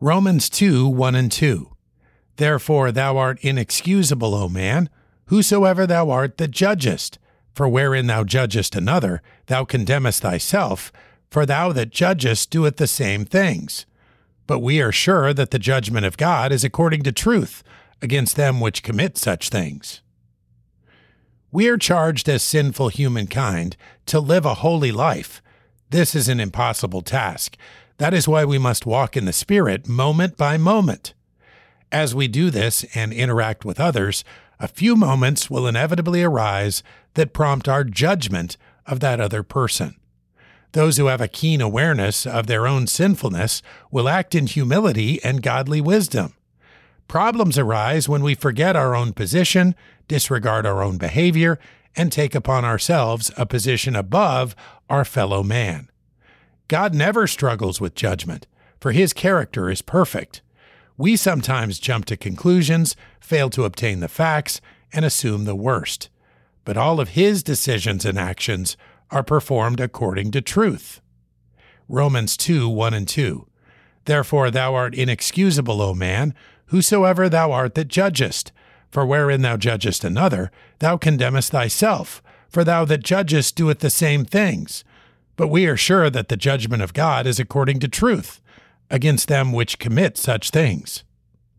Romans 2 1 and 2. Therefore thou art inexcusable, O man, whosoever thou art that judgest. For wherein thou judgest another, thou condemnest thyself, for thou that judgest doeth the same things. But we are sure that the judgment of God is according to truth against them which commit such things. We are charged as sinful humankind to live a holy life. This is an impossible task. That is why we must walk in the Spirit moment by moment. As we do this and interact with others, a few moments will inevitably arise that prompt our judgment of that other person. Those who have a keen awareness of their own sinfulness will act in humility and godly wisdom. Problems arise when we forget our own position, disregard our own behavior, and take upon ourselves a position above our fellow man. God never struggles with judgment, for his character is perfect. We sometimes jump to conclusions, fail to obtain the facts, and assume the worst. But all of his decisions and actions are performed according to truth. Romans 2 1 and 2. Therefore thou art inexcusable, O man, whosoever thou art that judgest. For wherein thou judgest another, thou condemnest thyself, for thou that judgest doeth the same things. But we are sure that the judgment of God is according to truth against them which commit such things.